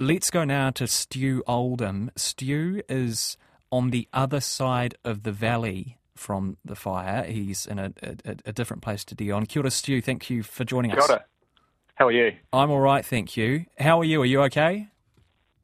Let's go now to Stu Oldham. Stu is on the other side of the valley from the fire. He's in a, a, a different place to Dion. Kia ora, Stu. Thank you for joining Kia us. ora. How are you? I'm all right, thank you. How are you? Are you okay?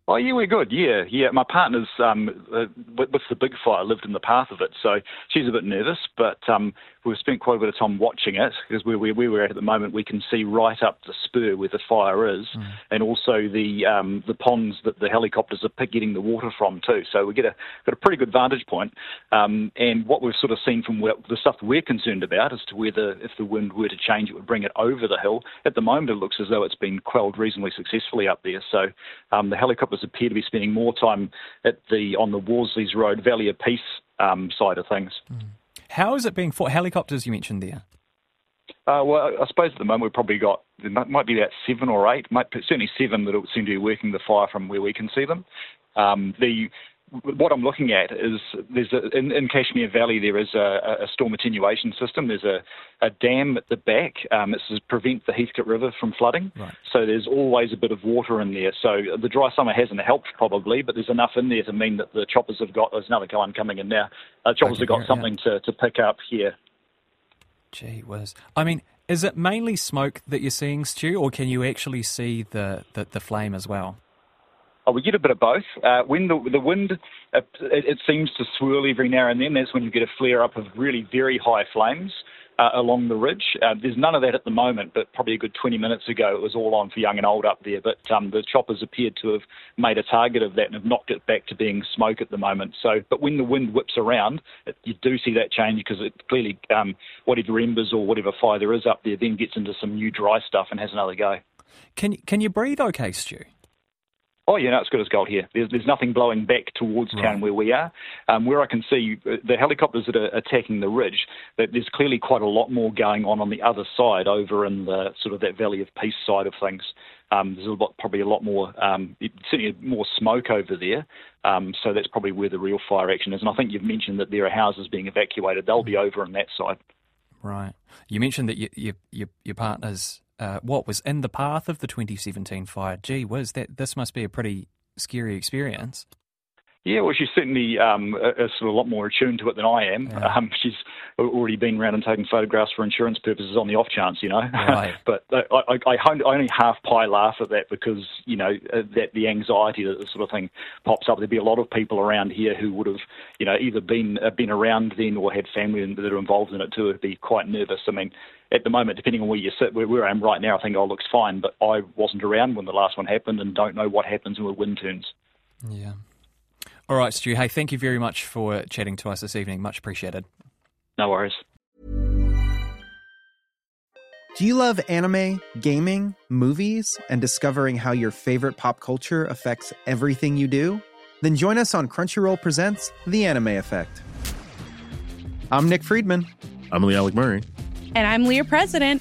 Oh, yeah, we're good. Yeah, yeah. My partner's um, uh, with, the big fire lived in the path of it, so she's a bit nervous. But um, we've spent quite a bit of time watching it because where, where, where we're at at the moment, we can see right up the spur where the fire is, Mm. and also the um, the ponds that the helicopters are getting the water from too. So we get a got a pretty good vantage point. Um, and what we've sort of seen from where, the stuff we're concerned about as to whether if the wind were to change, it would bring it over the hill. At the moment, it looks as though it's been quelled reasonably successfully up there. So um, the helicopters appear to be spending more time at the on the Worsley's Road Valley of Peace um, side of things. How is it being fought? Helicopters you mentioned there. Uh, well, I suppose at the moment we've probably got there might, might be about seven or eight, might certainly seven that seem to be working the fire from where we can see them. Um, the what I'm looking at is there's a, in, in Cashmere Valley there is a, a storm attenuation system. There's a, a dam at the back. Um, it's to prevent the Heathcote River from flooding. Right. So there's always a bit of water in there. So the dry summer hasn't helped probably, but there's enough in there to mean that the choppers have got. There's another one coming in now. Uh, choppers have got yeah, something to, to pick up here. Gee whiz. I mean, is it mainly smoke that you're seeing, Stu, or can you actually see the, the, the flame as well? Oh, we get a bit of both. Uh, when the the wind, it, it seems to swirl every now and then. That's when you get a flare up of really very high flames uh, along the ridge. Uh, there's none of that at the moment, but probably a good 20 minutes ago it was all on for young and old up there. But um, the choppers appeared to have made a target of that and have knocked it back to being smoke at the moment. So, but when the wind whips around, it, you do see that change because it clearly um, whatever embers or whatever fire there is up there then gets into some new dry stuff and has another go. Can, can you breathe okay, Stu? Oh, yeah, no, it's good as gold here. There's, there's nothing blowing back towards town where we are. Um, where I can see uh, the helicopters that are attacking the ridge, that there's clearly quite a lot more going on on the other side, over in the sort of that Valley of Peace side of things. Um, there's a lot, probably a lot more, um, certainly more smoke over there. Um, so that's probably where the real fire action is. And I think you've mentioned that there are houses being evacuated. They'll be over on that side. Right. You mentioned that you, you, you, your partner's uh, what was in the path of the 2017 fire. Gee whiz, that this must be a pretty scary experience. Yeah, well, she's certainly um, a, a sort of a lot more attuned to it than I am. Yeah. Um, she's already been around and taken photographs for insurance purposes on the off chance, you know. Right. but I, I, I only half pie laugh at that because you know uh, that the anxiety that this sort of thing pops up. There'd be a lot of people around here who would have, you know, either been uh, been around then or had family that are involved in it too. Would be quite nervous. I mean. At the moment, depending on where you sit, where, where I am right now, I think oh looks fine. But I wasn't around when the last one happened, and don't know what happens when the wind turns. Yeah. All right, Stu. Hey, thank you very much for chatting to us this evening. Much appreciated. No worries. Do you love anime, gaming, movies, and discovering how your favorite pop culture affects everything you do? Then join us on Crunchyroll Presents The Anime Effect. I'm Nick Friedman. I'm Lee Alec Murray. And I'm Leah President.